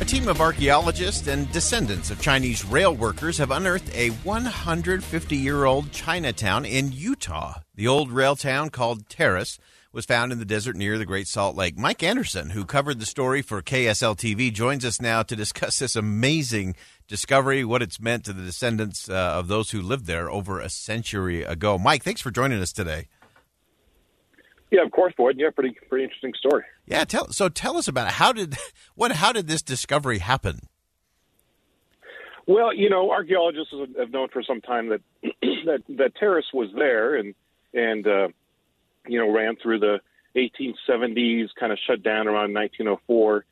A team of archaeologists and descendants of Chinese rail workers have unearthed a 150 year old Chinatown in Utah. The old rail town called Terrace was found in the desert near the Great Salt Lake. Mike Anderson, who covered the story for KSL TV, joins us now to discuss this amazing discovery, what it's meant to the descendants uh, of those who lived there over a century ago. Mike, thanks for joining us today. Yeah, of course, Boyd. Yeah, pretty pretty interesting story. Yeah, tell so tell us about it. How did what how did this discovery happen? Well, you know, archaeologists have known for some time that that that terrace was there and and uh, you know ran through the 1870s, kind of shut down around 1904,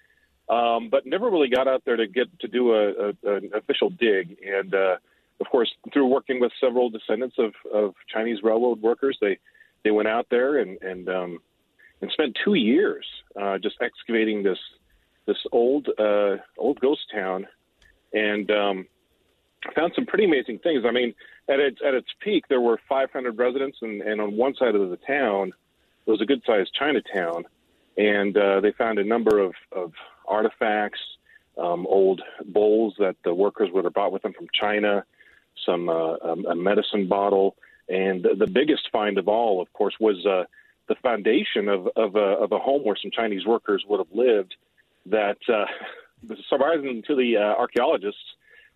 um, but never really got out there to get to do a, a an official dig. And uh, of course, through working with several descendants of, of Chinese railroad workers, they they went out there and and um, and spent two years uh, just excavating this this old uh, old ghost town, and um, found some pretty amazing things. I mean, at its at its peak, there were 500 residents, and, and on one side of the town it was a good sized Chinatown, and uh, they found a number of, of artifacts, um, old bowls that the workers would have brought with them from China, some uh, um, a medicine bottle, and the, biggest find of all, of course, was uh, the foundation of of a, of a home where some Chinese workers would have lived. That uh, surprising to the uh, archaeologists,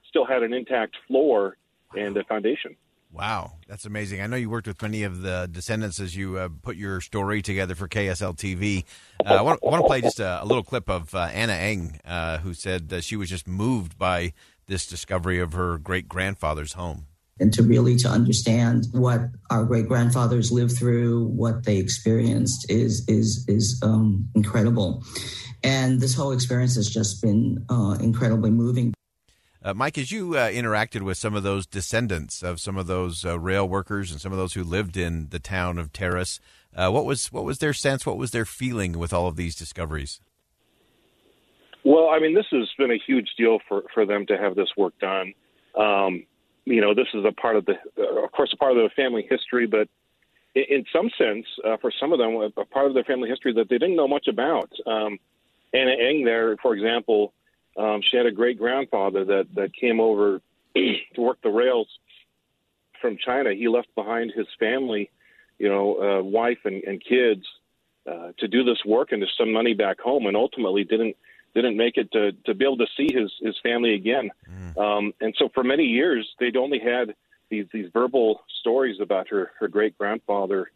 still had an intact floor and a foundation. Wow, that's amazing. I know you worked with many of the descendants as you uh, put your story together for KSL TV. Uh, I, want, I, want, to play just a, a little clip of uh, Anna Eng, uh, who said that she was just moved by this discovery of her great grandfather's home and to really to understand what our great grandfathers lived through, what they experienced is is is um, incredible, and this whole experience has just been uh, incredibly moving. Uh, Mike, as you uh, interacted with some of those descendants of some of those uh, rail workers and some of those who lived in the town of Terrace, uh, what was what was their sense? What was their feeling with all of these discoveries? Well, I mean, this has been a huge deal for for them to have this work done. Um, you know, this is a part of the, of course, a part of their family history, but in, in some sense, uh, for some of them, a, a, part of their family history that they didn't know much about. Um, Anna Eng, there, for example, um, she had a great grandfather that that came over to work the rails from China. He left behind his family, you know, uh, wife and, and kids, uh, to do this work and to send money back home, and ultimately didn't didn't make it to to be able to see his his family again. Mm. Um, and so for many years, they'd only had these these verbal stories about her her great grandfather,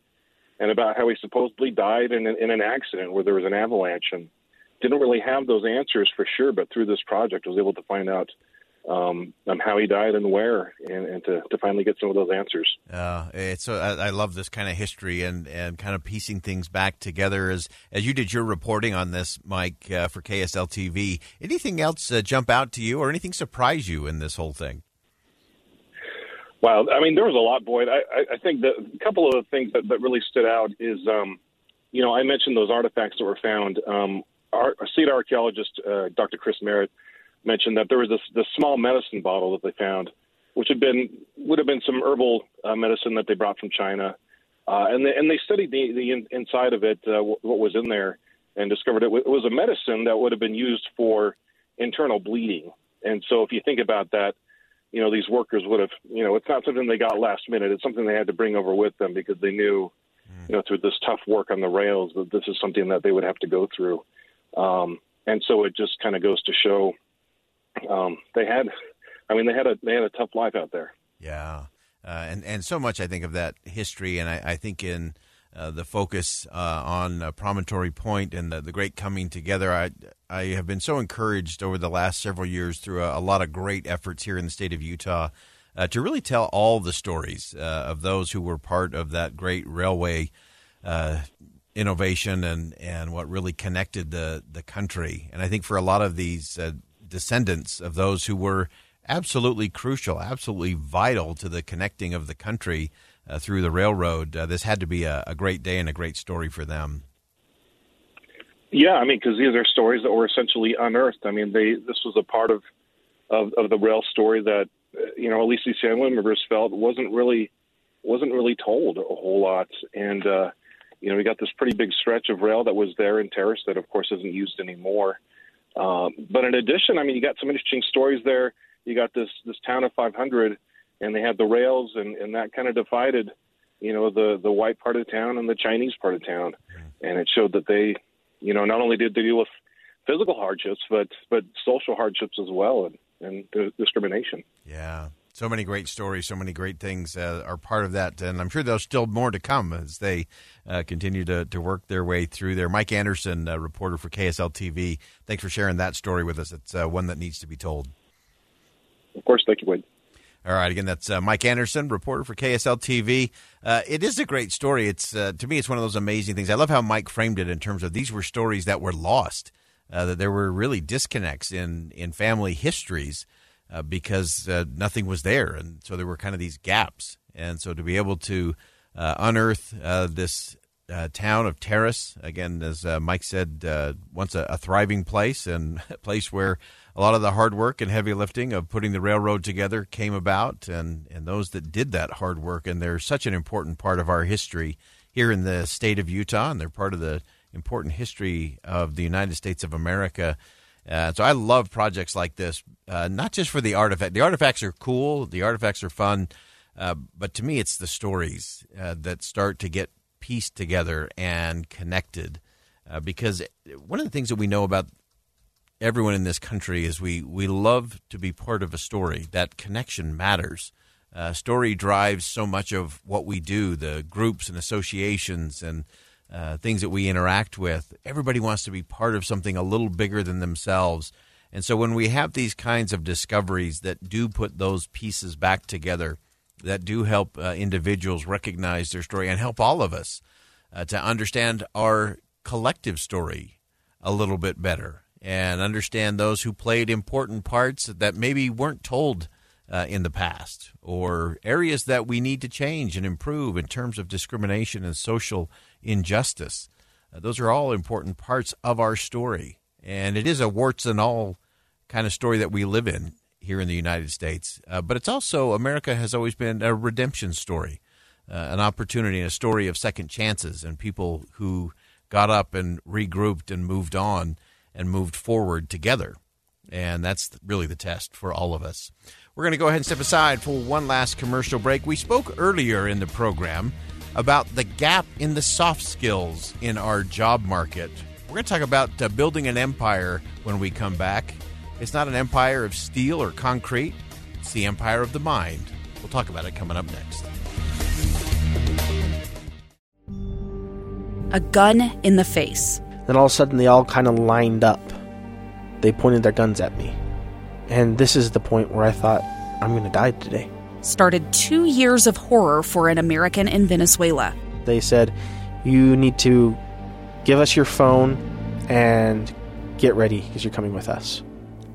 and about how he supposedly died in an, in an accident where there was an avalanche, and didn't really have those answers for sure. But through this project, I was able to find out um, on how he died and where, and, and to, to finally get some of those answers. Uh, it's uh, I love this kind of history and, and kind of piecing things back together as as you did your reporting on this, Mike, uh, for KSL TV. Anything else uh, jump out to you, or anything surprise you in this whole thing? Well, I mean, there was a lot, Boyd. I, I think that a couple of the things that, that really stood out is, um, you know, I mentioned those artifacts that were found. Um, our, our state archaeologist, uh, Dr. Chris Merritt, mentioned that there was this, this small medicine bottle that they found, which had been would have been some herbal uh, medicine that they brought from China, uh, and they, and they studied the the in, inside of it, uh, what was in there, and discovered it, w- it was a medicine that would have been used for internal bleeding. And so, if you think about that, you know, these workers would have, you know, it's not something they got last minute. It's something they had to bring over with them because they knew, you know, through this tough work on the rails that this is something that they would have to go through. Um, and so it just kind of goes to show um, they had, I mean, they had a they had a tough life out there. Yeah, uh, and and so much I think of that history, and I, I think in uh, the focus uh, on uh, Promontory Point and the, the, great coming together. I I have been so encouraged over the last several years through a, a lot of great efforts here in the state of Utah uh, to really tell all the stories uh, of those who were part of that great railway innovation and, and what really connected the, the country. And I think for a lot of these descendants of those who were absolutely crucial, absolutely vital to the connecting of the country uh, through the railroad. Uh, this had to be a, a, great day and a great story for them. Yeah, I mean, because these are stories that were essentially unearthed. I mean, they this was a part of of, of the rail story that uh, you know at least these family members felt wasn't really wasn't really told a whole lot. And uh, you know, we got this pretty big stretch of rail that was there in Terrace that, of course, isn't used anymore. Um, but in addition, I mean, you got some interesting stories there. You got this this town of 500 and they had the rails, and, and that kind of divided, you know, the the white part of town and the Chinese part of town, and it showed that they, you know, not only did they deal with physical hardships, but but social hardships as well, and and discrimination. Yeah. So many great stories, so many great things uh, are part of that, and I'm sure there's still more to come as they uh, continue to, to work their way through there. Mike Anderson, uh, reporter for KSL TV, thanks for sharing that story with us. It's uh, one that needs to be told. Of course, thank you, Wade. All right, again, that's uh, Mike Anderson, reporter for KSL TV. Uh, it is a great story. It's uh, to me, it's one of those amazing things. I love how Mike framed it in terms of these were stories that were lost, uh, that there were really disconnects in in family histories uh, because uh, nothing was there, and so there were kind of these gaps. And so to be able to unearth this town of Terrace, again, as Mike said, once a, a thriving place and a place where a lot of the hard work and heavy lifting of putting the railroad together came about, and, and those that did that hard work. And they're such an important part of our history here in the state of Utah, and they're part of the important history of the United States of America. Uh, so I love projects like this, uh, not just for the artifact. The artifacts are cool, the artifacts are fun, uh, but to me, it's the stories uh, that start to get pieced together and connected. Uh, because one of the things that we know about everyone in this country is we, we love to be part of a story. That connection matters. Uh, story drives so much of what we do, the groups and associations and uh, things that we interact with. Everybody wants to be part of something a little bigger than themselves. And so when we have these kinds of discoveries that do put those pieces back together, that do help uh, individuals recognize their story and help all of us uh, to understand our collective story a little bit better and understand those who played important parts that maybe weren't told uh, in the past, or areas that we need to change and improve in terms of discrimination and social injustice. Uh, those are all important parts of our story. And it is a warts and all kind of story that we live in here in the United States. Uh, but it's also, America has always been a redemption story, uh, an opportunity, a story of second chances and people who got up and regrouped and moved on and moved forward together. And that's really the test for all of us. We're going to go ahead and step aside for one last commercial break. We spoke earlier in the program about the gap in the soft skills in our job market. We're going to talk about uh, building an empire when we come back. It's not an empire of steel or concrete, it's the empire of the mind. We'll talk about it coming up next. A gun in the face then all of a sudden, they all kind of lined up. They pointed their guns at me. And this is the point where I thought, I'm going to die today. Started two years of horror for an American in Venezuela. They said, You need to give us your phone and get ready because you're coming with us.